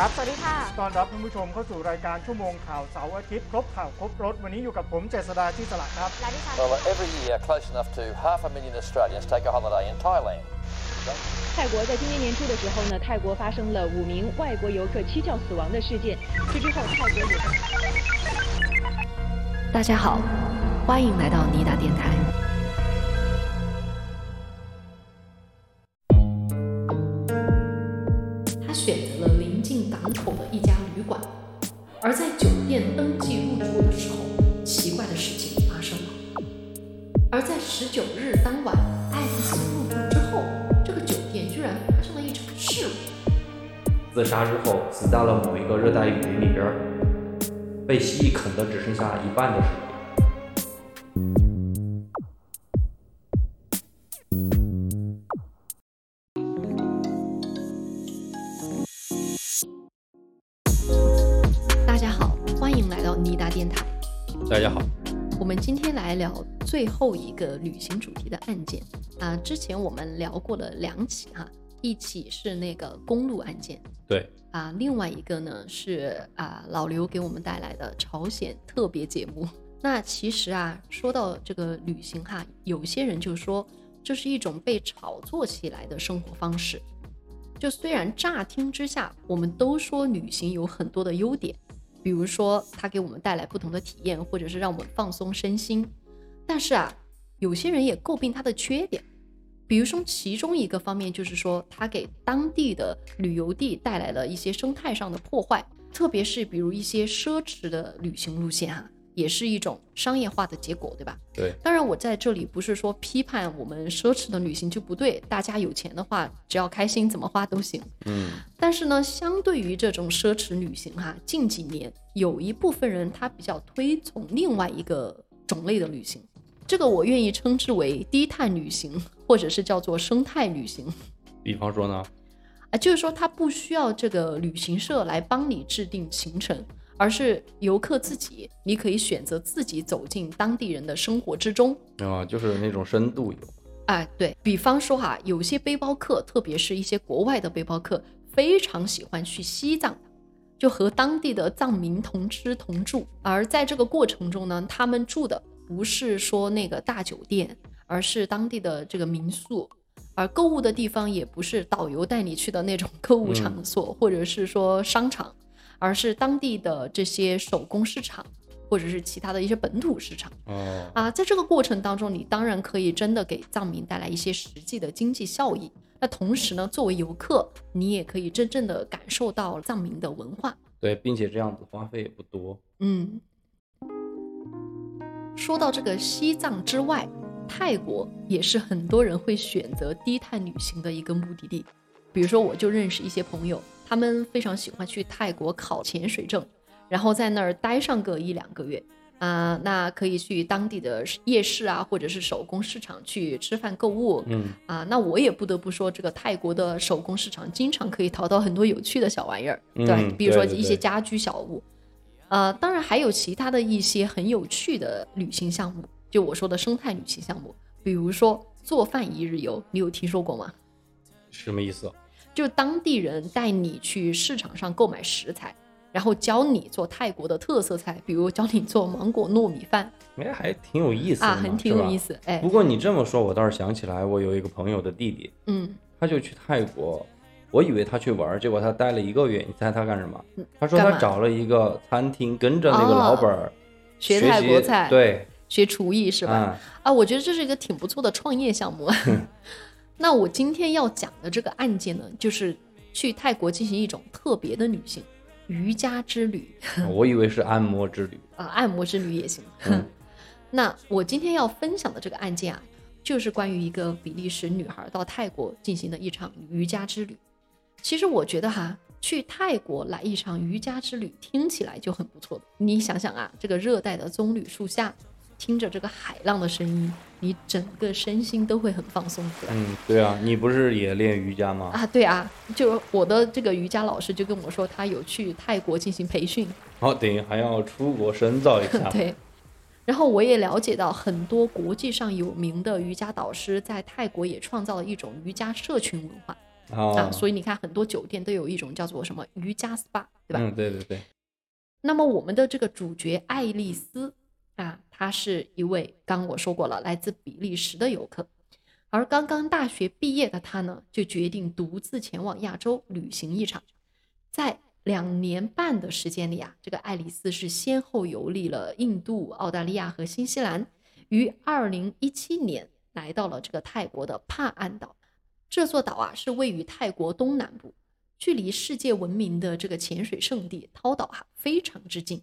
ครับ สวัสดีค่ะ ต้อนรับท่านผู้ชมเข้าสู่รายการชั่วโมงข่าวเสาร์อาทิตย์ครบข่าวครบรถ วันนี้อยู่กับผมเจษดาที่สละครับ และดิฉัน Well, every year, close enough to half a million Australians take a holiday in Thailand. 泰国在今年年初的时候呢，泰国发生了五名外国游客蹊跷死亡的事件。这之后，泰国也。大家好，欢迎来到尼达电台。 十九日当晚，爱丽丝入住之后，这个酒店居然发生了一场事故。自杀之后死在了某一个热带雨林里边，被蜥蜴啃的只剩下一半的尸体。大家好，欢迎来到尼达电台。大家好，我们今天来聊最后一个旅行主题的案件啊。之前我们聊过了两起哈、一起是那个公路案件对，啊，另外一个呢是啊老刘给我们带来的朝鲜特别节目。那其实啊，说到这个旅行哈，有些人就说这是一种被炒作起来的生活方式。就虽然乍听之下，我们都说旅行有很多的优点，比如说它给我们带来不同的体验，或者是让我们放松身心，但是啊，有些人也诟病它的缺点。比如说，其中一个方面就是说，它给当地的旅游地带来了一些生态上的破坏，特别是比如一些奢侈的旅行路线哈、也是一种商业化的结果，对吧？对，当然，我在这里不是说批判我们奢侈的旅行就不对，大家有钱的话，只要开心怎么花都行。嗯，但是呢，相对于这种奢侈旅行哈、近几年有一部分人他比较推崇另外一个种类的旅行，这个我愿意称之为低碳旅行，或者是叫做生态旅行。比方说呢，啊，就是说他不需要这个旅行社来帮你制定行程，而是游客自己，你可以选择自己走进当地人的生活之中。啊，就是那种深度游，哎，对比方说哈，有些背包客，特别是一些国外的背包客，非常喜欢去西藏，就和当地的藏民同吃同住。而在这个过程中呢，他们住的不是说那个大酒店，而是当地的这个民宿。而购物的地方也不是导游带你去的那种购物场所，或者是说商场，而是当地的这些手工市场，或者是其他的一些本土市场。哦，啊，在这个过程当中，你当然可以真的给藏民带来一些实际的经济效益。那同时呢，作为游客，你也可以真正的感受到藏民的文化。对，并且这样子花费也不多。嗯，说到这个西藏之外，泰国也是很多人会选择低碳旅行的一个目的地。比如说，我就认识一些朋友，他们非常喜欢去泰国考潜水证，然后在那儿待上个一两个月。啊、那可以去当地的夜市啊，或者是手工市场去吃饭购物。嗯，啊，那我也不得不说，这个泰国的手工市场经常可以淘到很多有趣的小玩意儿，对吧？嗯比如说一些家居小物，呃，当然还有其他的一些很有趣的旅行项目，就我说的生态旅行项目，比如说做饭一日游，你有听说过吗？什么意思？就当地人带你去市场上购买食材，然后教你做泰国的特色菜，比如教你做芒果糯米饭哎，还挺有意思的啊，很挺有意。思，哎不，过你这么说，我倒是想起来，我有一个朋友的弟弟，嗯，他就去泰国，我以为他去玩，结果他待了一个月。你猜他干什么？他说他找了一个餐厅，跟着那个老板儿学习泰国菜，，对，学厨艺是吧？啊，啊，我觉得这是一个挺不错的创业项目。那我今天要讲的这个案件呢，就是去泰国进行一种特别的旅行——瑜伽之旅我以为是按摩之旅。啊，按摩之旅也行。嗯 那我今天要分享的这个案件啊，就是关于一个比利时女孩到泰国进行的一场瑜伽之旅。其实我觉得哈，去泰国来一场瑜伽之旅，听起来就很不错的。你想想啊，这个热带的棕榈树下，听着这个海浪的声音，你整个身心都会很放松起来。嗯，对啊，你不是也练瑜伽吗？啊，对啊，就我的这个瑜伽老师就跟我说，他有去泰国进行培训，哦，等于还要出国深造一下。对。然后我也了解到，很多国际上有名的瑜伽导师在泰国也创造了一种瑜伽社群文化。哦，啊，所以你看很多酒店都有一种叫做什么瑜伽 SPA，对吧？嗯，对对对，那么我们的这个主角爱丽丝啊，他是一位刚刚我说过了，来自比利时的游客，而刚刚大学毕业的他呢，就决定独自前往亚洲旅行一场。在两年半的时间里啊，这个爱丽丝是先后游历了印度、澳大利亚和新西兰，于二零一七年来到了这个泰国的帕岸岛。这座岛啊，是位于泰国东南部，距离世界闻名的这个潜水圣地涛岛哈、非常之近。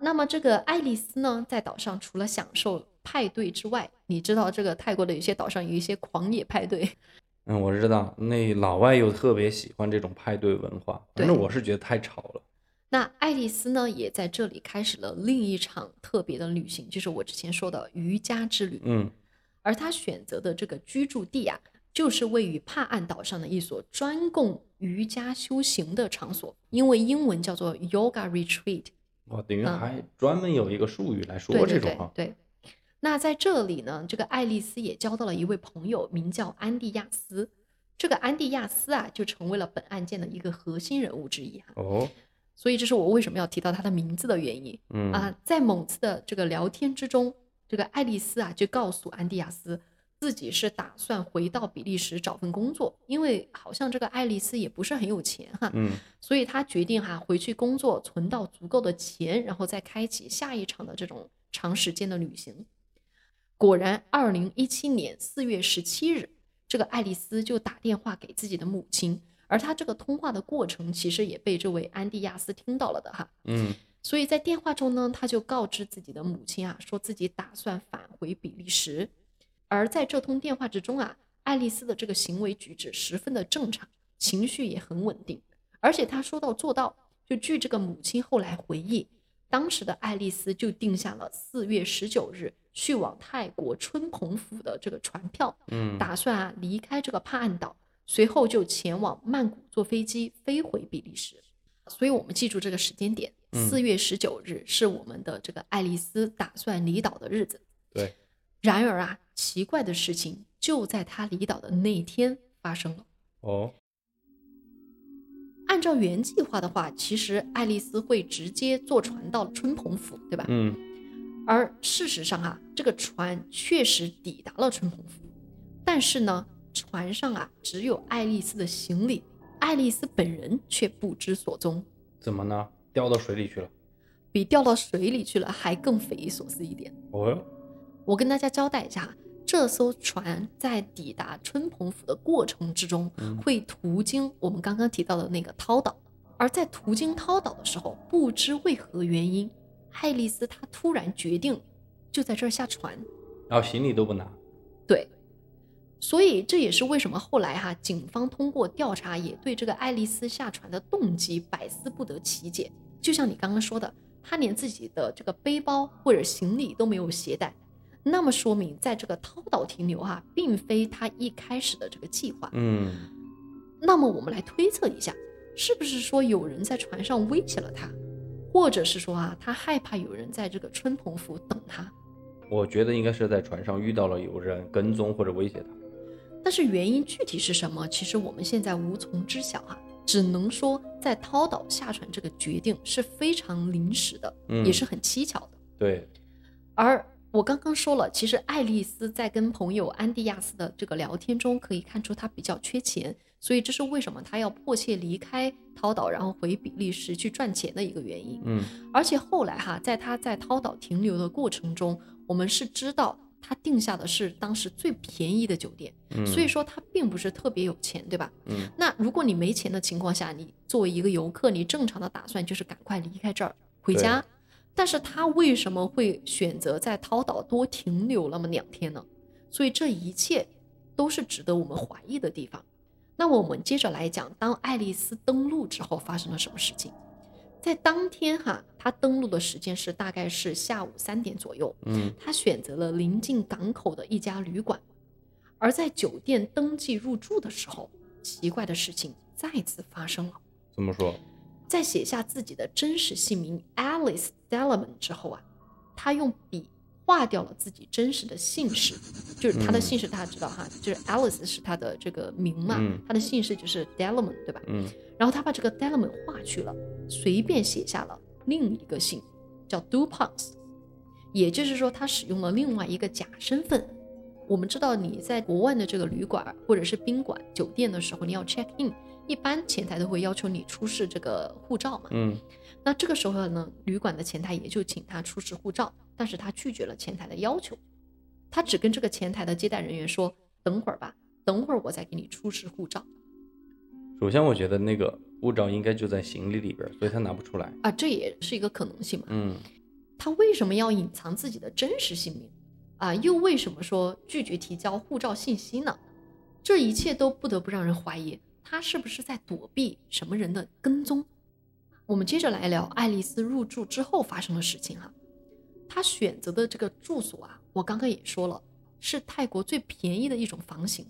那么这个爱丽丝呢，在岛上除了享受派对之外，你知道这个泰国的有些岛上有一些狂野派对，嗯，我知道，那老外又特别喜欢这种派对文化，反正我是觉得太吵了。那爱丽丝呢，也在这里开始了另一场特别的旅行，就是我之前说的瑜伽之旅。嗯，而她选择的这个居住地啊，就是位于帕岸岛上的一所专供瑜伽修行的场所，因为英文叫做 Yoga Retreat。哇，等于嗯还专门有一个术语来说这种哈。对对。那在这里呢，这个爱丽丝也交到了一位朋友，名叫安迪亚斯。这个安迪亚斯啊，就成为了本案件的一个核心人物之一哈。哦，所以这是我为什么要提到他的名字的原因。嗯啊，在某次的这个聊天之中，这个爱丽丝啊就告诉安迪亚斯，自己是打算回到比利时找份工作，因为好像这个爱丽丝也不是很有钱哈，嗯，所以她决定哈回去工作，存到足够的钱，然后再开启下一场的这种长时间的旅行。果然，二零一七年四月十七日，这个爱丽丝就打电话给自己的母亲，而她这个通话的过程其实也被这位安迪亚斯听到了的哈。嗯，所以在电话中呢，他就告知自己的母亲啊，说自己打算返回比利时。而在这通电话之中啊，爱丽丝的这个行为举止十分的正常，情绪也很稳定，而且她说到做到。就据这个母亲后来回忆，当时的爱丽丝就定下了四月十九日去往泰国春蓬府的这个船票，嗯，打算啊离开这个帕岸岛，随后就前往曼谷坐飞机飞回比利时。所以我们记住这个时间点，嗯四月十九日是我们的这个爱丽丝打算离岛的日子。对，然而啊，奇怪的事情就在他离岛的那一天发生了。哦，按照原计划的话，其实爱丽丝会直接坐船到春蓬府，对吧？嗯，而事实上啊，这个船确实抵达了春蓬府，但是呢，船上啊只有爱丽丝的行李，爱丽丝本人却不知所踪，怎么呢？掉到水里去了？比掉到水里去了还更匪夷所思一点。哦哟，我跟大家交代一下，这艘船在抵达春蓬府的过程之中，嗯会途经我们刚刚提到的那个涛岛，而在途经涛岛的时候，不知为何原因，爱丽丝她突然决定就在这儿下船。然后行李都不拿。对，所以这也是为什么后来哈、警方通过调查也对这个爱丽丝下船的动机百思不得其解。就像你刚刚说的，她连自己的这个背包或者行李都没有携带，那么说明在这个涛岛停留哈、并非他一开始的这个计划。嗯，那么我们来推测一下，是不是说有人在船上威胁了他，或者是说啊，他害怕有人在这个春蓬府等他？我觉得应该是在船上遇到了有人跟踪或者威胁他。但是原因具体是什么，其实我们现在无从知晓啊、只能说在涛岛下船这个决定是非常临时的，嗯也是很蹊跷的。对，而我刚刚说了，其实爱丽丝在跟朋友安迪亚斯的这个聊天中，可以看出她比较缺钱，所以这是为什么她要迫切离开涛岛，然后回比利时去赚钱的一个原因。嗯，而且后来哈，在她在涛岛停留的过程中，我们是知道她定下的是当时最便宜的酒店，嗯所以说她并不是特别有钱，对吧？嗯，那如果你没钱的情况下，你作为一个游客，你正常的打算就是赶快离开这儿回家，但是他为什么会选择在涛岛多停留那么两天呢？所以这一切都是值得我们怀疑的地方。那我们接着来讲，当爱丽丝登陆之后发生了什么事情？在当天哈，她登陆的时间是大概是下午三点左右。嗯，她选择了临近港口的一家旅馆，而在酒店登记入住的时候，奇怪的事情再次发生了。怎么说？在写下自己的真实姓名 Alice Delman 之后啊，他用笔划掉了自己真实的姓氏，就是他的姓氏大家知道哈，就是 Alice 是他的这个名嘛，嗯他的姓氏就是 Delman 对吧？嗯然后他把这个 Delman 划去了，随便写下了另一个姓，叫 Dupont，也就是说他使用了另外一个假身份。我们知道你在国外的这个旅馆或者是宾馆、酒店的时候，你要 check in，一般前台都会要求你出示这个护照嘛。嗯那这个时候呢，旅馆的前台也就请他出示护照，但是他拒绝了前台的要求，他只跟这个前台的接待人员说：“等会儿吧，等会儿我再给你出示护照。首先我觉得那个护照应该就在行李里边，所以他拿不出来。”啊，这也是一个可能性嘛。嗯他为什么要隐藏自己的真实姓名？啊，又为什么说拒绝提交护照信息呢？这一切都不得不让人怀疑，他是不是在躲避什么人的跟踪？我们接着来聊爱丽丝入住之后发生的事情哈。她选择的这个住所啊，我刚刚也说了，是泰国最便宜的一种房型，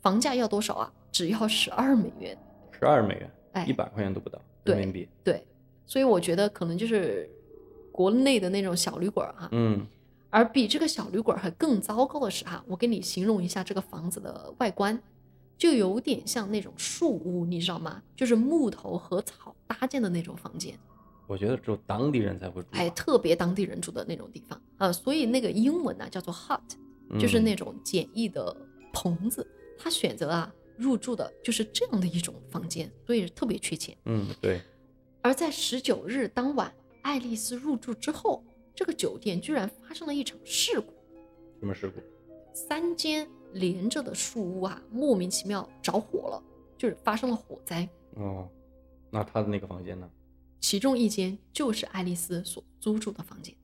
房价要多少啊？只要十二美元。十二美元，哎一百块钱都不到人民币。对，所以我觉得可能就是国内的那种小旅馆哈、嗯而比这个小旅馆还更糟糕的是哈，我给你形容一下这个房子的外观，就有点像那种树屋，你知道吗？就是木头和草搭建的那种房间，我觉得只有当地人才会住。哎，特别当地人住的那种地方啊、所以那个英文呢叫做 hut，就是嗯那种简易的棚子。他选择啊入住的就是这样的一种房间，所以特别缺钱。嗯对，而在十九日当晚，爱丽丝入住之后，这个酒店居然发生了一场事故。什么事故？三间连着的树屋啊，莫名其妙着火了，就是发生了火灾。哦，那他的那个房间呢？其中一间就是爱丽丝所租住的房间。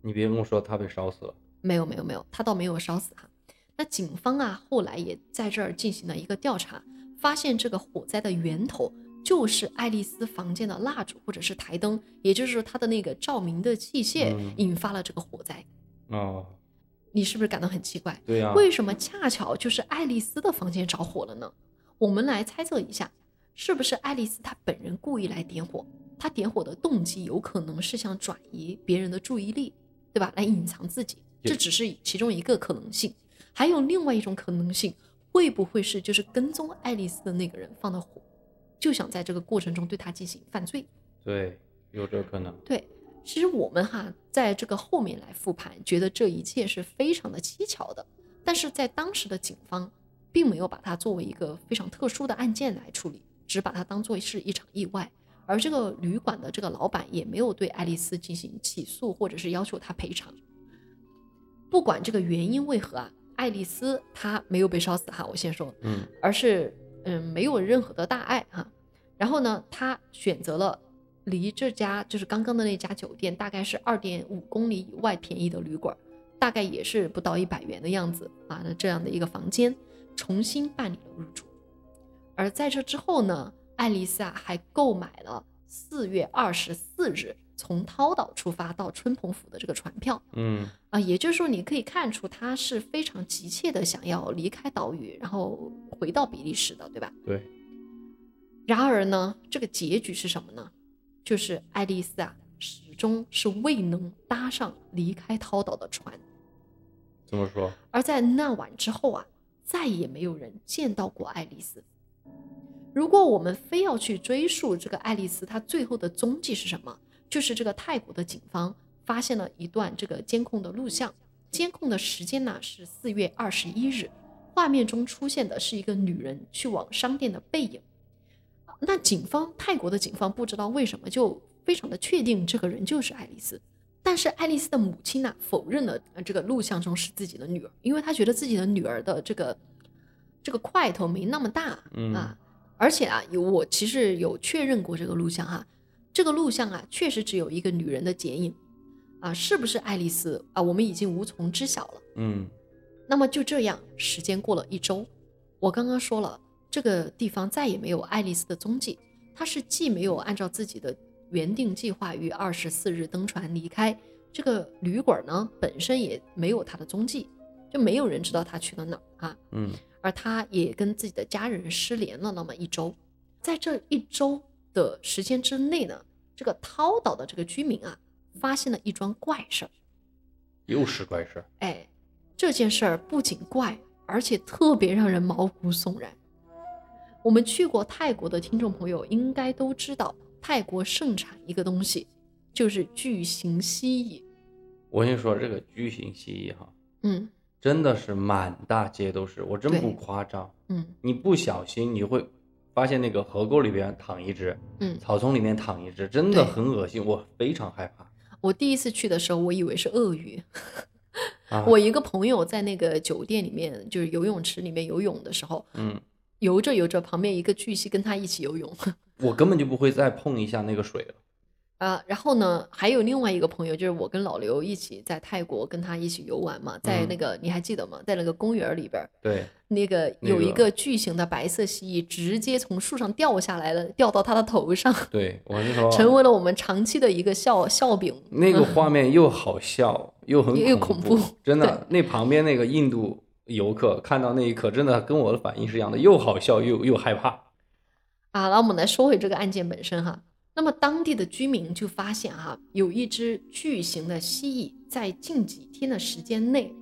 你别跟我说他被烧死了。没有没有没有，他倒没有烧死哈。那警方啊，后来也在这儿进行了一个调查，发现这个火灾的源头就是爱丽丝房间的蜡烛或者是台灯，也就是说它的那个照明的器械嗯引发了这个火灾。哦，你是不是感到很奇怪？对呀、为什么恰巧就是爱丽丝的房间着火了呢？我们来猜测一下，是不是爱丽丝她本人故意来点火？她点火的动机有可能是想转移别人的注意力，对吧？来隐藏自己，这只是其中一个可能性。还有另外一种可能性，会不会是就是跟踪爱丽丝的那个人放的火，就想在这个过程中对她进行犯罪？对，有这可能。对，其实我们哈在这个后面来复盘，觉得这一切是非常的蹊跷的，但是在当时的警方并没有把它作为一个非常特殊的案件来处理，只把它当做是一场意外。而这个旅馆的这个老板也没有对爱丽丝进行起诉，或者是要求她赔偿。不管这个原因为何啊，爱丽丝她没有被烧死哈，我先说，嗯而是嗯没有任何的大碍哈。然后呢，她选择了离这家就是刚刚的那家酒店大概是二点五公里以外便宜的旅馆，大概也是不到一百元的样子啊，那这样的一个房间，重新办理了入住。而在这之后呢，爱丽丝啊还购买了四月二十四日从涛岛出发到春蓬府的这个船票。嗯啊，也就是说，你可以看出她是非常急切的想要离开岛屿，然后回到比利时的，对吧？对，然而呢，这个结局是什么呢？就是爱丽丝啊，始终是未能搭上离开涛岛的船，怎么说。而在那晚之后啊，再也没有人见到过爱丽丝。如果我们非要去追溯这个爱丽丝她最后的踪迹是什么，就是这个泰国的警方发现了一段这个监控的录像，监控的时间呢是四月二十一日，画面中出现的是一个女人去往商店的背影。那警方，泰国的警方不知道为什么就非常的确定这个人就是爱丽丝，但是爱丽丝的母亲呢否认了呃这个录像中是自己的女儿，因为她觉得自己的女儿的这个这个块头没那么大嗯啊，而且啊有我其实有确认过这个录像哈、这个录像啊确实只有一个女人的剪影啊，是不是爱丽丝啊？我们已经无从知晓了。嗯那么就这样，时间过了一周，我刚刚说了，这个地方再也没有爱丽丝的踪迹。她是既没有按照自己的原定计划于二十四日登船离开，这个旅馆呢本身也没有她的踪迹，就没有人知道她去了哪儿啊。嗯而她也跟自己的家人失联了那么一周，在这一周的时间之内呢，这个涛岛的这个居民啊，发现了一桩怪事儿。又是怪事儿。哎，这件事儿不仅怪，而且特别让人毛骨悚然。我们去过泰国的听众朋友应该都知道，泰国盛产一个东西，就是巨型蜥蜴。我跟你说，这个巨型蜥蜴哈，嗯真的是满大街都是，我真不夸张。嗯你不小心你会发现那个河沟里边躺一只，嗯，草丛里面躺一只，真的很恶心，我非常害怕。我第一次去的时候，我以为是鳄鱼。啊、我一个朋友在那个酒店里面，就是游泳池里面游泳的时候，嗯，游着游着，旁边一个巨蜥跟他一起游泳。我根本就不会再碰一下那个水了。啊，然后呢，还有另外一个朋友，就是我跟老刘一起在泰国跟他一起游玩嘛，在嗯那个、你还记得吗？在那个公园里边儿，对，那个有一个巨型的白色蜥蜴直接从树上掉下来了，掉到他的头上，对，我跟你说，成为了我们长期的一个笑笑柄。那个 画面又好笑又很恐怖真的。那旁边那个印度游客看到那一刻，真的跟我的反应是一样的，又好笑又又害怕。啊，那我们来说回这个案件本身哈。那么当地的居民就发现哈，有一只巨型的蜥蜴在近几天的时间内，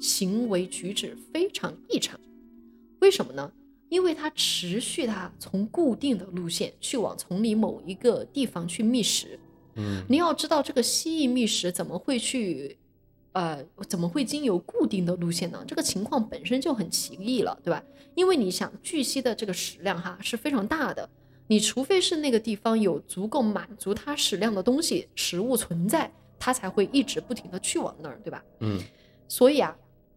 行为举止非常异常。为什么呢？因为它持续它从固定的路线去往丛林某一个地方去觅食。嗯，你要知道，这个蜥蜴觅食怎么会去，呃，怎么会经由固定的路线呢？这个情况本身就很奇异了，对吧？因为你想，巨蜥的这个食量哈是非常大的，你除非是那个地方有足够满足它食量的东西食物存在，它才会一直不停的去往那儿，对吧？嗯，所以啊，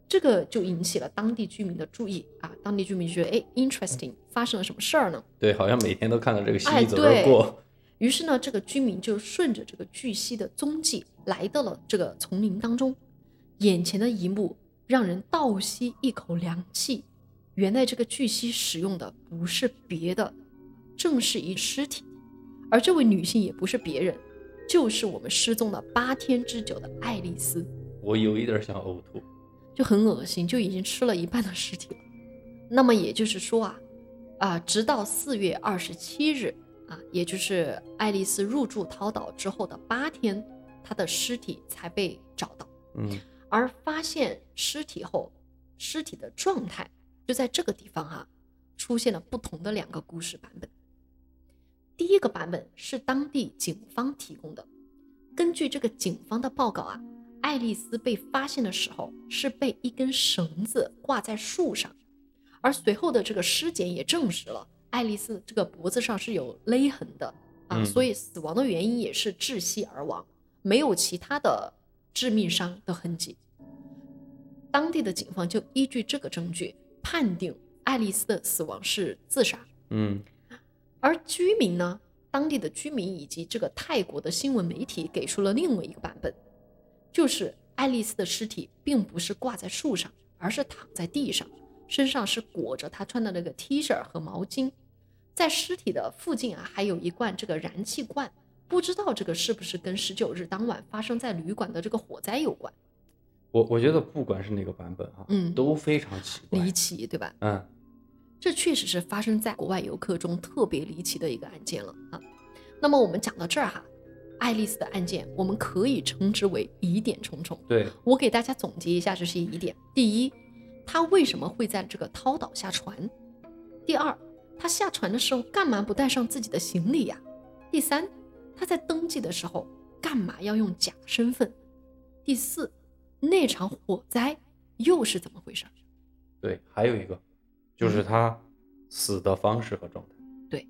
这个就引起了当地居民的注意啊，当地居民觉得，哎，interesting，发生了什么事儿呢？对，好像每天都看到这个蜥哎蜴走过。于是呢，这个居民就顺着这个巨蜥的踪迹来到了这个丛林当中。眼前的一幕让人倒吸一口凉气。原来这个巨蜥使用的不是别的，正是一尸体，而这位女性也不是别人，就是我们失踪了八天之久的爱丽丝，我有一点想呕吐。就很恶心，就已经吃了一半的尸体了。那么也就是说啊，啊，直到四月二十七日啊，也就是爱丽丝入住涛岛之后的八天，她的尸体才被找到。嗯，而发现尸体后，尸体的状态就在这个地方哈、出现了不同的两个故事版本。第一个版本是当地警方提供的，根据这个警方的报告啊，爱丽丝被发现的时候是被一根绳子挂在树上，而随后的这个尸检也证实了爱丽丝这个脖子上是有勒痕的啊，嗯所以死亡的原因也是窒息而亡，没有其他的致命伤的痕迹。当地的警方就依据这个证据判定爱丽丝的死亡是自杀。嗯，而居民呢，当地的居民以及这个泰国的新闻媒体给出了另外一个版本，就是爱丽丝的尸体并不是挂在树上，而是躺在地上，身上是裹着她穿的那个 T 恤和毛巾，在尸体的附近啊，还有一罐这个燃气罐，不知道这个是不是跟十九日当晚发生在旅馆的这个火灾有关？我我觉得不管是哪个版本啊，嗯都非常奇怪离。奇，对吧？嗯，这确实是发生在国外游客中特别离奇的一个案件了啊。那么我们讲到这儿哈，爱丽丝的案件我们可以称之为疑点重重。对，我给大家总结一下这些疑点：第一，她为什么会在这个涛岛下船？第二，她下船的时候干嘛不带上自己的行李呀？第三，她在登记的时候干嘛要用假身份？第四，那场火灾又是怎么回事？对，还有一个就是他死的方式和状态。对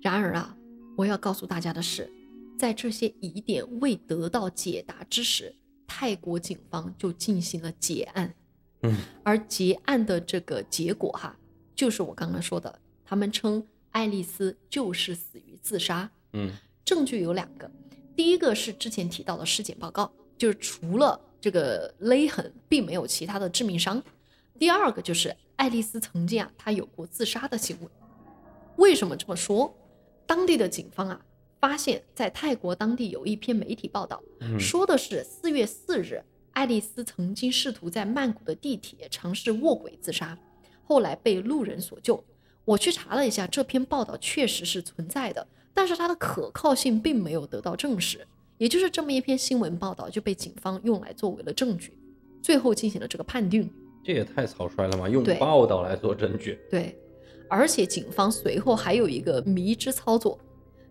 然而啊，我要告诉大家的是，在这些疑点未得到解答之时，泰国警方就进行了结案。嗯，而结案的这个结果哈，就是我刚刚说的，他们称爱丽丝就是死于自杀。嗯证据有两个，第一个是之前提到的尸检报告，就是除了这个勒痕，并没有其他的致命伤。第二个就是爱丽丝曾经啊，她有过自杀的行为。为什么这么说？当地的警方啊，发现，在泰国当地有一篇媒体报道，嗯说的是四月四日，爱丽丝曾经试图在曼谷的地铁尝试卧轨自杀，后来被路人所救。我去查了一下，这篇报道确实是存在的，但是它的可靠性并没有得到证实，也就是这么一篇新闻报道就被警方用来作为了证据，最后进行了这个判定。这也太草率了嘛！用报道来做证据，对，而且警方随后还有一个迷之操作，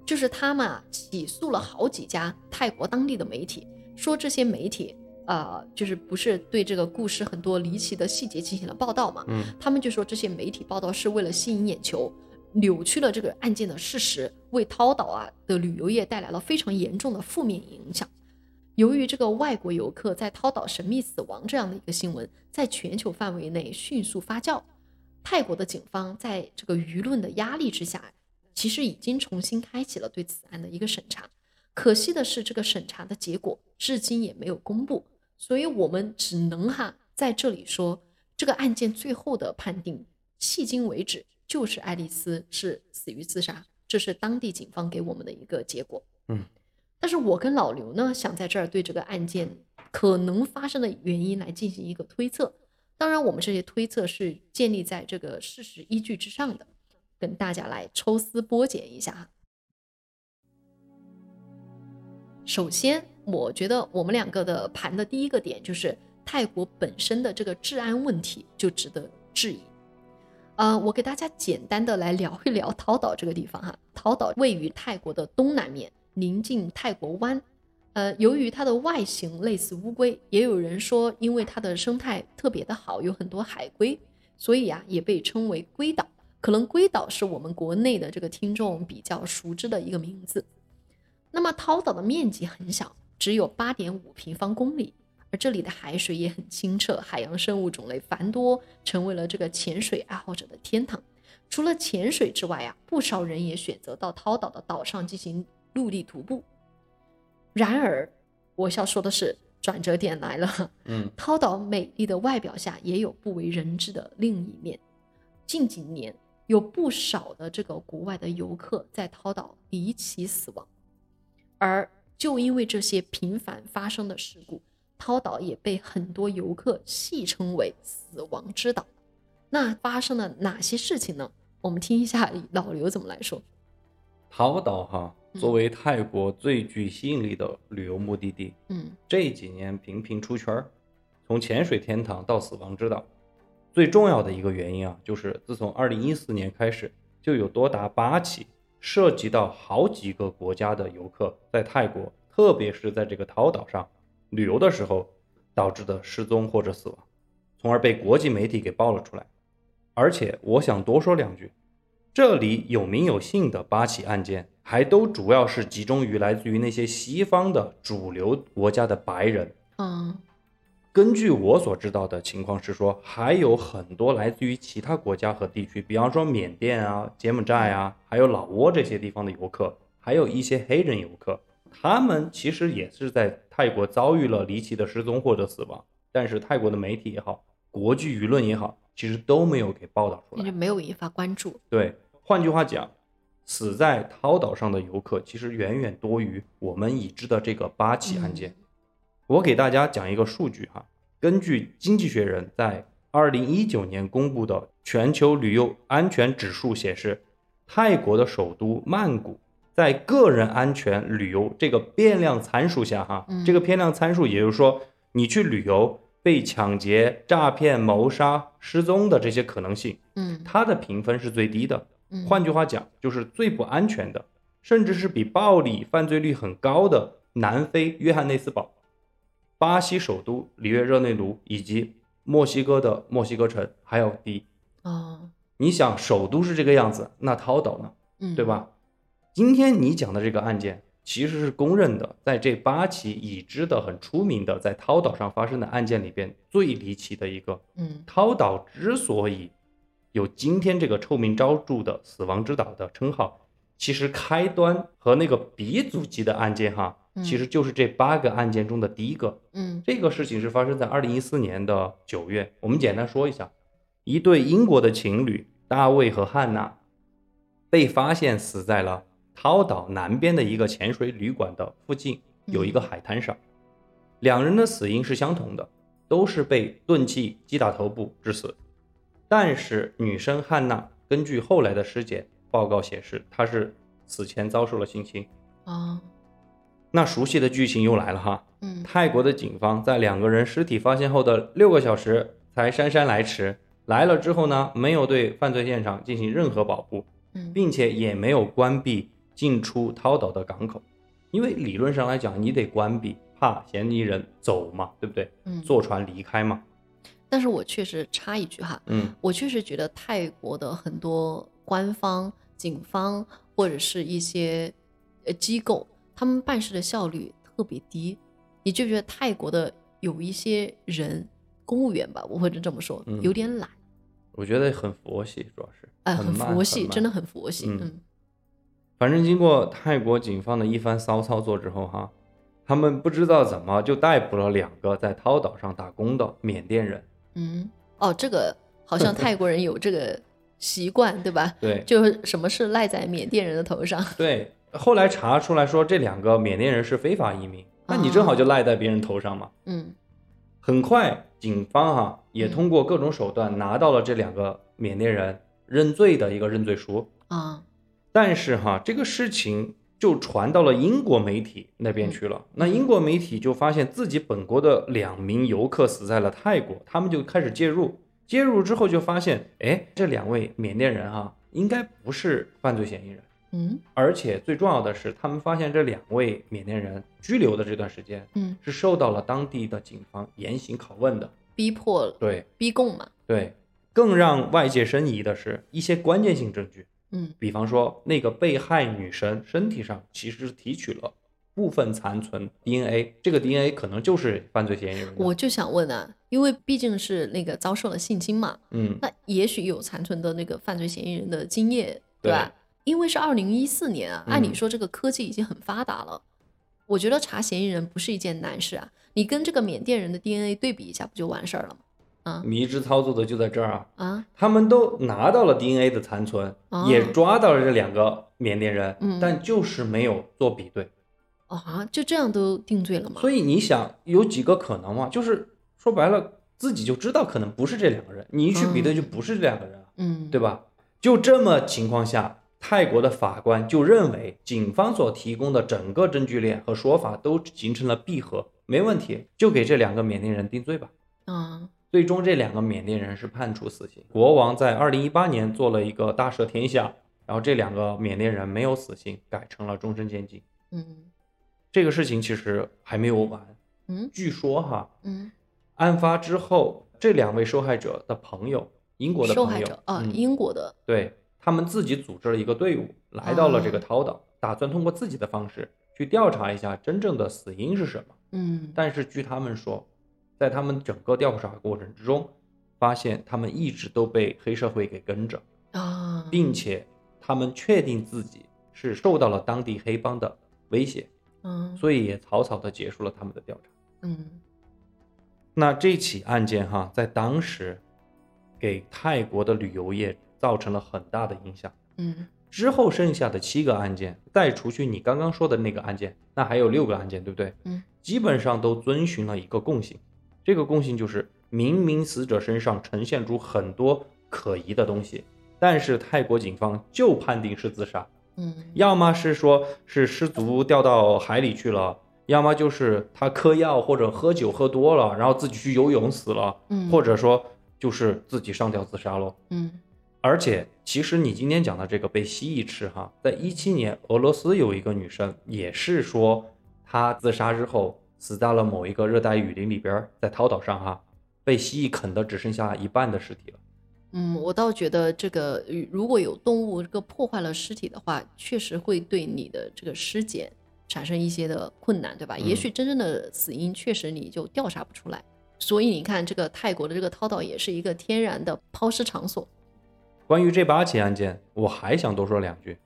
就是他们啊起诉了好几家泰国当地的媒体，说这些媒体呃就是不是对这个故事很多离奇的细节进行了报道嘛？嗯，他们就说这些媒体报道是为了吸引眼球，扭曲了这个案件的事实，为涛岛啊的旅游业带来了非常严重的负面影响。由于这个外国游客在涛岛神秘死亡这样的一个新闻，在全球范围内迅速发酵，泰国的警方在这个舆论的压力之下，其实已经重新开启了对此案的一个审查。可惜的是，这个审查的结果至今也没有公布，所以我们只能哈在这里说，这个案件最后的判定，迄今为止就是爱丽丝是死于自杀，这是当地警方给我们的一个结果。嗯。但是我跟老刘呢，想在这儿对这个案件可能发生的原因来进行一个推测。当然，我们这些推测是建立在这个事实依据之上的，跟大家来抽丝剥茧一下哈。首先，我觉得我们两个的盘的第一个点就是泰国本身的这个治安问题就值得质疑。呃，我给大家简单的来聊一聊涛岛这个地方哈。涛岛位于泰国的东南面。临近泰国湾，呃，由于它的外形类似乌龟，也有人说因为它的生态特别的好，有很多海龟，所以啊也被称为龟岛。可能龟岛是我们国内的这个听众比较熟知的一个名字。那么涛岛的面积很小，只有八点五平方公里，而这里的海水也很清澈，海洋生物种类繁多，成为了这个潜水爱好者的天堂。除了潜水之外啊，不少人也选择到涛岛的岛上进行。陆地徒步。然而，我要说的是，转折点来了。嗯，涛岛美丽的外表下，也有不为人知的另一面。近几年，有不少的这个国外的游客在涛岛离奇死亡，而就因为这些频繁发生的事故，涛岛也被很多游客戏称为“死亡之岛”。那发生了哪些事情呢？我们听一下 老刘怎么来说。涛岛哈，作为泰国最具吸引力的旅游目的地，嗯，这几年频频出圈儿，从潜水天堂到死亡之岛，最重要的一个原因啊，就是自从2014年开始，就有多达八起涉及到好几个国家的游客在泰国，特别是在这个涛岛上旅游的时候导致的失踪或者死亡，从而被国际媒体给爆了出来。而且我想多说两句。这里有名有姓的八起案件，还都主要是集中于来自于那些西方的主流国家的白人。嗯，根据我所知道的情况是说，还有很多来自于其他国家和地区，比方说缅甸啊、柬埔寨啊，还有老挝这些地方的游客，还有一些黑人游客，他们其实也是在泰国遭遇了离奇的失踪或者死亡，但是泰国的媒体也好，国际舆论也好，其实都没有给报道出来，没有引发关注。对。换句话讲，死在涛岛上的游客其实远远多于我们已知的这个八起案件。我给大家讲一个数据哈，根据《经济学人》在二零一九年公布的全球旅游安全指数显示，泰国的首都曼谷在个人安全旅游这个变量参数下哈，这个变量参数也就是说，你去旅游被抢劫、诈骗、谋杀、失踪的这些可能性，嗯，它的评分是最低的。换句话讲，就是最不安全的，甚至是比暴力犯罪率很高的南非约翰内斯堡、巴西首都里约热内卢以及墨西哥的墨西哥城还要低。哦，你想，首都是这个样子，那涛岛呢？嗯，对吧？今天你讲的这个案件，其实是公认的，在这八起已知的很出名的在涛岛上发生的案件里边最离奇的一个。嗯，涛岛之所以有今天这个臭名昭著的“死亡之岛”的称号，其实开端和那个鼻祖级的案件哈，其实就是这八个案件中的第一个。嗯，这个事情是发生在二零一四年的九月。我们简单说一下，一对英国的情侣大卫和汉娜被发现死在了涛岛南边的一个潜水旅馆的附近，有一个海滩上。两人的死因是相同的，都是被钝器击打头部致死。但是女生汉娜根据后来的尸检报告显示，她是死前遭受了性侵。啊，那熟悉的剧情又来了哈，嗯泰国的警方在两个人尸体发现后的六个小时才姗姗来迟，来了之后呢，没有对犯罪现场进行任何保护，嗯并且也没有关闭进出涛岛的港口，因为理论上来讲，你得关闭，怕嫌疑人走嘛，对不对？嗯，坐船离开嘛。但是我确实插一句哈，嗯我确实觉得泰国的很多官方、警方或者是一些呃机构，他们办事的效率特别低。你觉不觉得泰国的有一些人，公务员吧，我或者这么说，嗯有点懒，我觉得很佛系，主要是，哎、很佛系，真的很佛系。嗯嗯反正经过泰国警方的一番骚操作之后，哈，他们不知道怎么就逮捕了两个在涛岛上打工的缅甸人。嗯，哦，这个好像泰国人有这个习惯，对吧？对就是什么事赖在缅甸人的头上。对，后来查出来说这两个缅甸人是非法移民，那你正好就赖在别人头上嘛。嗯很快，警方哈也嗯通过各种手段拿到了这两个缅甸人认罪的一个认罪书。啊，但是哈，这个事情就传到了英国媒体那边去了。那英国媒体就发现自己本国的两名游客死在了泰国，他们就开始介入。介入之后就发现，哎，这两位缅甸人啊，应该不是犯罪嫌疑人。嗯而且最重要的是，他们发现这两位缅甸人拘留的这段时间嗯，是受到了当地的警方严刑拷问的。逼迫了对逼供嘛。对，更让外界深疑的是一些关键性证据。嗯比方说，那个被害女生身体上其实是提取了部分残存 DNA，这个 DNA 可能就是犯罪嫌疑人。我就想问啊，因为毕竟是那个遭受了性侵嘛，嗯，那也许有残存的那个犯罪嫌疑人的精液，对吧？因为是二零一四年啊，按理嗯说这个科技已经很发达了，我觉得查嫌疑人不是一件难事啊。你跟这个缅甸人的 DNA 对比一下，不就完事儿了吗？啊迷之操作的就在这儿啊，啊，他们都拿到了 DNA 的残存，哦也抓到了这两个缅甸人，嗯但就是没有做比对。啊，就这样都定罪了吗？所以你想有几个可能嘛？就是说白了，自己就知道可能不是这两个人，你一去比对就不是这两个人啊。嗯，对吧？就这么情况下，泰国的法官就认为警方所提供的整个证据链和说法都形成了闭合，没问题，就给这两个缅甸人定罪吧。啊，最终，这两个缅甸人是判处死刑。国王在二零一八年做了一个大赦天下，然后这两个缅甸人没有死刑，改成了终身监禁。嗯这个事情其实还没有完，嗯据说哈，嗯，案发之后，这两位受害者的朋友，英国的受朋友害者啊，嗯英国的，对他们自己组织了一个队伍，来到了这个啊涛岛，打算通过自己的方式去调查一下真正的死因是什么。嗯但是据他们说，在他们整个调查过程之中，发现他们一直都被黑社会给跟着，啊，并且他们确定自己是受到了当地黑帮的威胁，嗯所以也草草的结束了他们的调查。嗯那这起案件哈，在当时给泰国的旅游业造成了很大的影响。嗯之后剩下的七个案件，再除去你刚刚说的那个案件，那还有六个案件，对不对？嗯，基本上都遵循了一个共性，这个共性就是明明死者身上呈现出很多可疑的东西，但是泰国警方就判定是自杀，嗯要么是说是失足掉到海里去了，要么就是他嗑药或者喝酒喝多了，然后自己去游泳死了，嗯，或者说就是自己上吊自杀喽。嗯而且，其实你今天讲的这个被蜥蜴吃哈，在一七年，俄罗斯有一个女生也是说，她自杀之后死在了某一个热带雨林里边儿，在涛岛上哈，被蜥蜴啃的只剩下一半的尸体了。嗯，我倒觉得这个呃如果有动物这个破坏了尸体的话，确实会对你的这个尸检产生一些的困难，对吧？也嗯许真正的死因确实你就调查不出来。所以你看，这个泰国的这个涛岛也是一个天然的抛尸场所。关于这八起案件，我还想多说两句。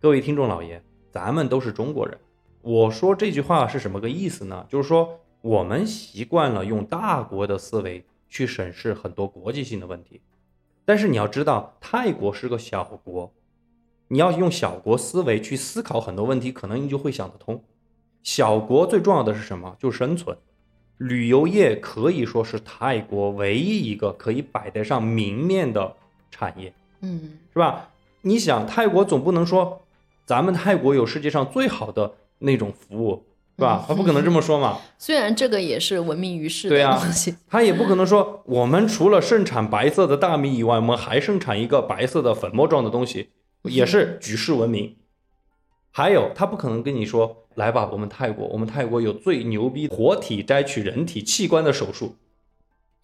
各位听众老爷，咱们都是中国人，我说这句话是什么个意思呢？就是说我们习惯了用大国的思维去审视很多国际性的问题，但是你要知道，泰国是个小国，你要用小国思维去思考很多问题，可能你就会想得通。小国最重要的是什么？就是生存。旅游业可以说是泰国唯一一个可以摆得上明面的产业。嗯是吧？你想，泰国总不能说咱们泰国有世界上最好的那种服务，是吧？他不可能这么说嘛。虽然这个也是闻名于世的对啊东西，他也不可能说我们除了盛产白色的大米以外，我们还盛产一个白色的粉末状的东西，也是举世闻名。还有，他不可能跟你说，来吧，我们泰国，我们泰国有最牛逼活体摘取人体器官的手术。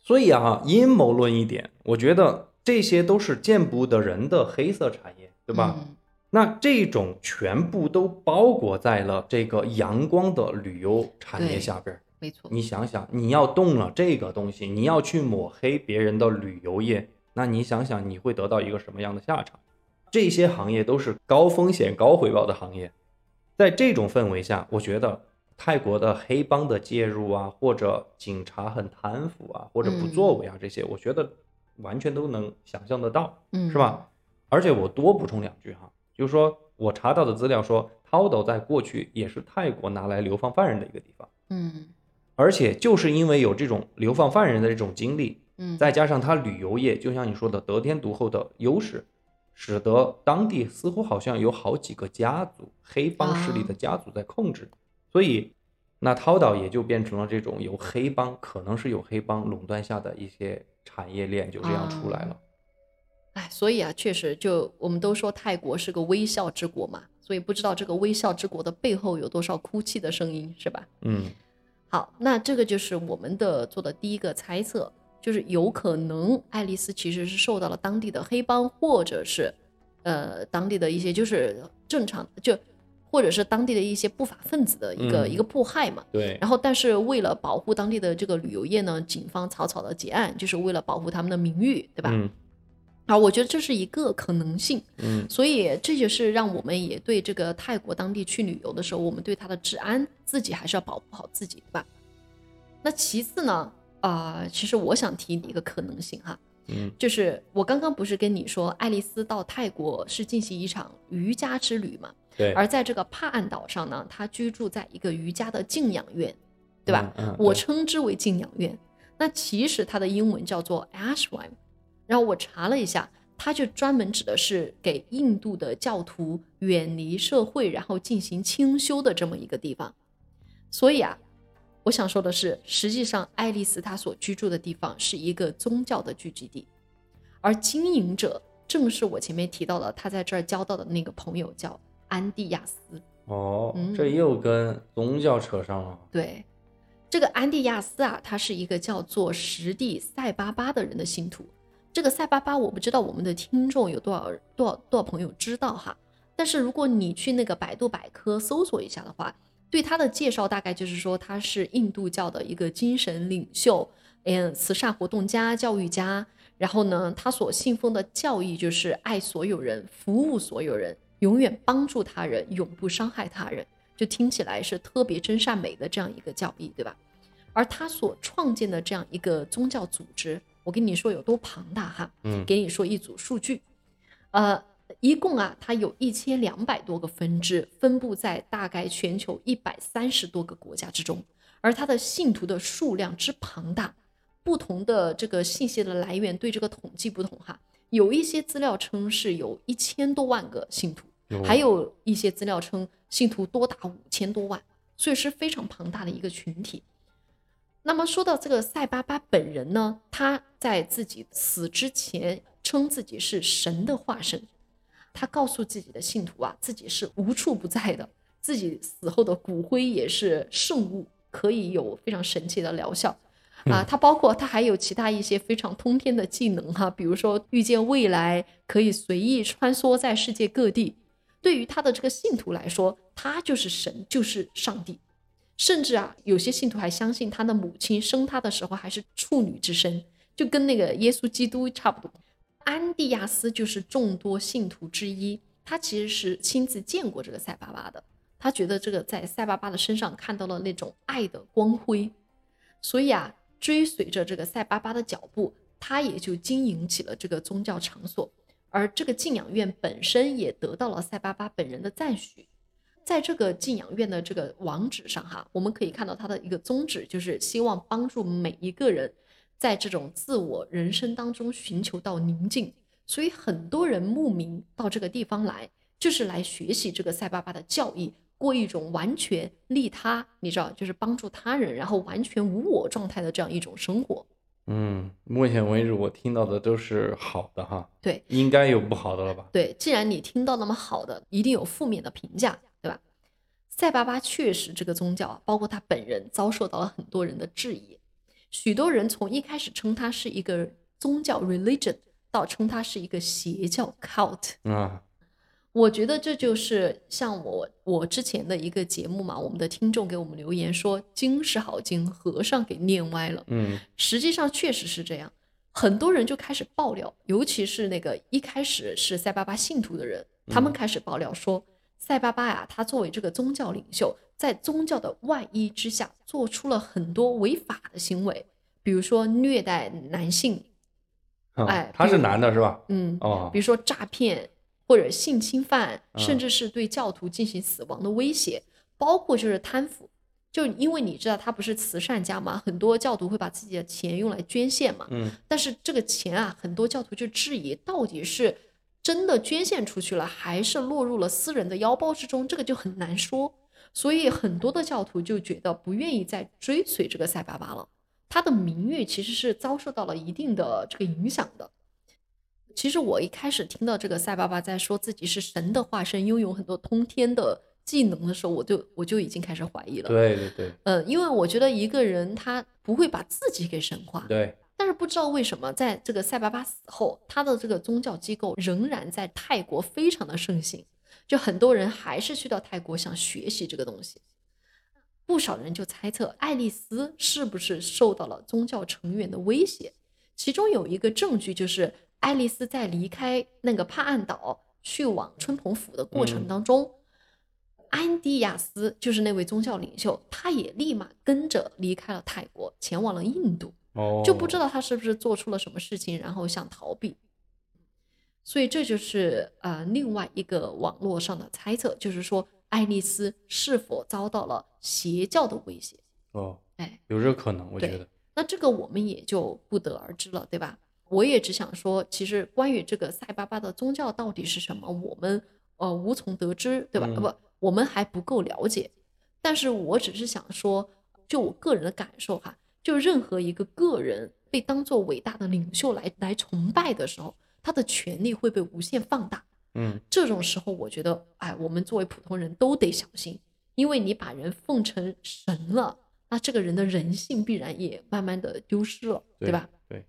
所以啊，阴谋论一点，我觉得这些都是见不得人的黑色产业，对吧？嗯那这种全部都包裹在了这个阳光的旅游产业下边儿。没错，你想想，你要动了这个东西，你要去抹黑别人的旅游业，那你想想你会得到一个什么样的下场？这些行业都是高风险高回报的行业，在这种氛围下，我觉得泰国的黑帮的介入啊，或者警察很贪腐啊，或者不作为啊，这些，我觉得完全都能想象得到。嗯，是吧？而且我多补充两句哈，就是说我查到的资料说，涛岛在过去也是泰国拿来流放犯人的一个地方，嗯。而且就是因为有这种流放犯人的这种经历，嗯，再加上它旅游业，就像你说的得天独厚的优势，使得当地似乎好像有好几个家族黑帮势力的家族在控制，所以那涛岛也就变成了这种由黑帮，可能是有黑帮垄断下的一些产业链，就这样出来了。哎，所以啊，确实就我们都说泰国是个微笑之国嘛，所以不知道这个微笑之国的背后有多少哭泣的声音，是吧？嗯好，那这个就是我们的做的第一个猜测，就是有可能爱丽丝其实是受到了当地的黑帮，或者是呃当地的一些就是正常就或者是当地的一些不法分子的一个、嗯一个迫害嘛。对，然后，但是为了保护当地的这个旅游业呢，警方草草的结案，就是为了保护他们的名誉，对吧？嗯啊，我觉得这是一个可能性。嗯所以这就是让我们也对这个泰国当地去旅游的时候，我们对它的治安自己还是要保护好自己，对吧？那其次呢，啊、其实我想提一个可能性哈，嗯就是我刚刚不是跟你说，爱丽丝到泰国是进行一场瑜伽之旅嘛？对，而在这个帕岸岛上呢，她居住在一个瑜伽的静养院，对吧？嗯嗯我称之为静养院。那其实它的英文叫做 ashram，然后我查了一下，它就专门指的是给印度的教徒远离社会，然后进行清修的这么一个地方。所以啊，我想说的是，实际上爱丽丝她所居住的地方是一个宗教的聚集地，而经营者正是我前面提到的他在这儿交到的那个朋友，叫安蒂亚斯。哦嗯，这又跟宗教扯上了。对，这个安蒂亚斯啊，他是一个叫做实地塞巴巴的人的信徒。这个塞巴巴，我不知道我们的听众有多少多少多少朋友知道哈。但是如果你去那个百度百科搜索一下的话，对他的介绍大概就是说他是印度教的一个精神领袖，嗯，慈善活动家、教育家。然后呢，他所信奉的教义就是爱所有人，服务所有人，永远帮助他人，永不伤害他人。就听起来是特别真善美的这样一个教义，对吧？而他所创建的这样一个宗教组织，我跟你说有多庞大哈，嗯。给你说一组数据，呃，一共啊，它有一千两百多个分支，分布在大概全球一百三十多个国家之中，而它的信徒的数量之庞大，不同的这个信息的来源对这个统计不同哈，有一些资料称是有一千多万个信徒，哦还有一些资料称信徒多达五千多万，所以是非常庞大的一个群体。那么说到这个塞巴巴本人呢，他在自己死之前称自己是神的化身，他告诉自己的信徒啊，自己是无处不在的，自己死后的骨灰也是圣物，可以有非常神奇的疗效。啊，他包括他还有其他一些非常通天的技能哈、比如说预见未来，可以随意穿梭在世界各地。对于他的这个信徒来说，他就是神，就是上帝。甚至啊，有些信徒还相信他的母亲生他的时候还是处女之身，就跟那个耶稣基督差不多。安蒂亚斯就是众多信徒之一，他其实是亲自见过这个塞巴巴的，他觉得这个在塞巴巴的身上看到了那种爱的光辉，所以啊，追随着这个塞巴巴的脚步，他也就经营起了这个宗教场所，而这个静养院本身也得到了塞巴巴本人的赞许。在这个敬养院的这个网址上，哈，我们可以看到它的一个宗旨，就是希望帮助每一个人在这种自我人生当中寻求到宁静。所以很多人慕名到这个地方来，就是来学习这个塞巴巴的教义，过一种完全利他，你知道，就是帮助他人，然后完全无我状态的这样一种生活。嗯，目前为止我听到的都是好的哈，对应该有不好的了吧？对，既然你听到那么好的，一定有负面的评价，对吧？塞巴巴确实这个宗教啊，包括他本人，遭受到了很多人的质疑。许多人从一开始称他是一个宗教 religion，到称他是一个邪教 cult。啊，我觉得这就是像我我之前的一个节目嘛，我们的听众给我们留言说经是好经，和尚给念歪了。嗯实际上确实是这样，很多人就开始爆料，尤其是那个一开始是塞巴巴信徒的人，他们开始爆料说，塞巴巴呀，他作为这个宗教领袖，在宗教的外衣之下，做出了很多违法的行为，比如说虐待男性，啊哎他是男的是吧？嗯，哦比如说诈骗或者性侵犯，嗯甚至是对教徒进行死亡的威胁，包括就是贪腐。就因为你知道他不是慈善家嘛，很多教徒会把自己的钱用来捐献嘛，嗯但是这个钱啊，很多教徒就质疑到底是真的捐献出去了，还是落入了私人的腰包之中，这个就很难说。所以很多的教徒就觉得不愿意再追随这个塞巴巴了，他的名誉其实是遭受到了一定的这个影响的。其实我一开始听到这个塞巴巴在说自己是神的化身，拥有很多通天的技能的时候，我就我就已经开始怀疑了。对对对呃，因为我觉得一个人他不会把自己给神化，对，但是不知道为什么，在这个塞巴巴死后，他的这个宗教机构仍然在泰国非常的盛行，就很多人还是去到泰国想学习这个东西。不少人就猜测爱丽丝是不是受到了宗教成员的威胁，其中有一个证据就是爱丽丝在离开那个帕岸岛去往春蓬府的过程嗯当中，安迪亚斯就是那位宗教领袖，他也立马跟着离开了泰国，前往了印度。哦，就不知道他是不是做出了什么事情，然后想逃避。所以这就是呃另外一个网络上的猜测，就是说爱丽丝是否遭到了邪教的威胁？哦，哎，有这个可能，我觉得，那这个我们也就不得而知了，对吧？我也只想说，其实关于这个塞巴巴的宗教到底是什么，我们呃无从得知，对吧？嗯不，我们还不够了解。但是我只是想说，就我个人的感受哈，就任何一个个人被当做伟大的领袖来来崇拜的时候，他的权力会被无限放大。嗯这种时候，我觉得，哎，我们作为普通人都得小心，因为你把人奉成神了，那这个人的人性必然也慢慢的丢失了，对吧？？对，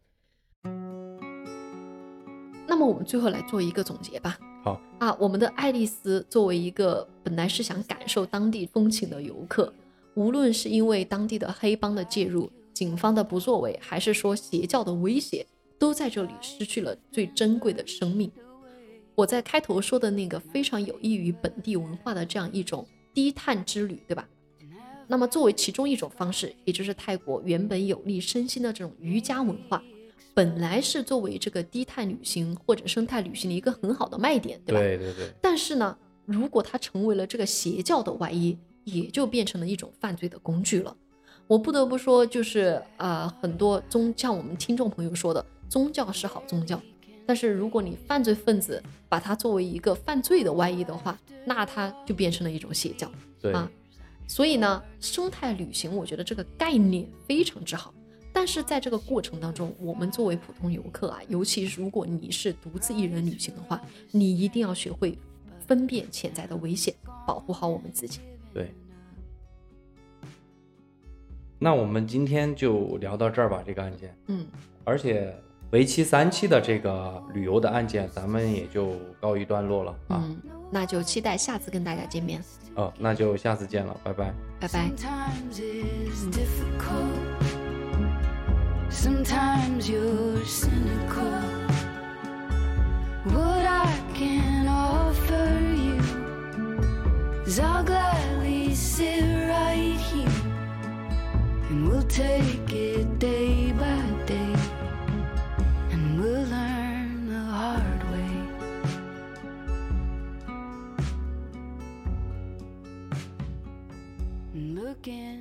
那么我们最后来做一个总结吧。好，啊，我们的爱丽丝作为一个本来是想感受当地风情的游客，无论是因为当地的黑帮的介入、警方的不作为，还是说邪教的威胁，都在这里失去了最珍贵的生命。我在开头说的那个非常有益于本地文化的这样一种低碳之旅，对吧？那么作为其中一种方式，也就是泰国原本有利身心的这种瑜伽文化，本来是作为这个低碳旅行或者生态旅行的一个很好的卖点，对吧？对对对，但是呢，如果它成为了这个邪教的外衣，也就变成了一种犯罪的工具了。我不得不说，就是呃，很多宗像我们听众朋友说的，宗教是好宗教，但是如果你犯罪分子把它作为一个犯罪的外衣的话，那它就变成了一种邪教。对，啊所以呢，生态旅行，我觉得这个概念非常之好。但是在这个过程当中，我们作为普通游客啊，尤其如果你是独自一人旅行的话，你一定要学会分辨潜在的危险，保护好我们自己。对。那我们今天就聊到这儿吧，这个案件。嗯，而且为期三期的这个旅游的案件，咱们也就告一段落了啊。嗯，那就期待下次跟大家见面，哦，那就下次见了，拜拜。拜拜。Sometimes it's difficult. Sometimes you're cynical. What I can offer you is I'll gladly sit right here and we'll take it day by day and we'll learn the hard way. Looking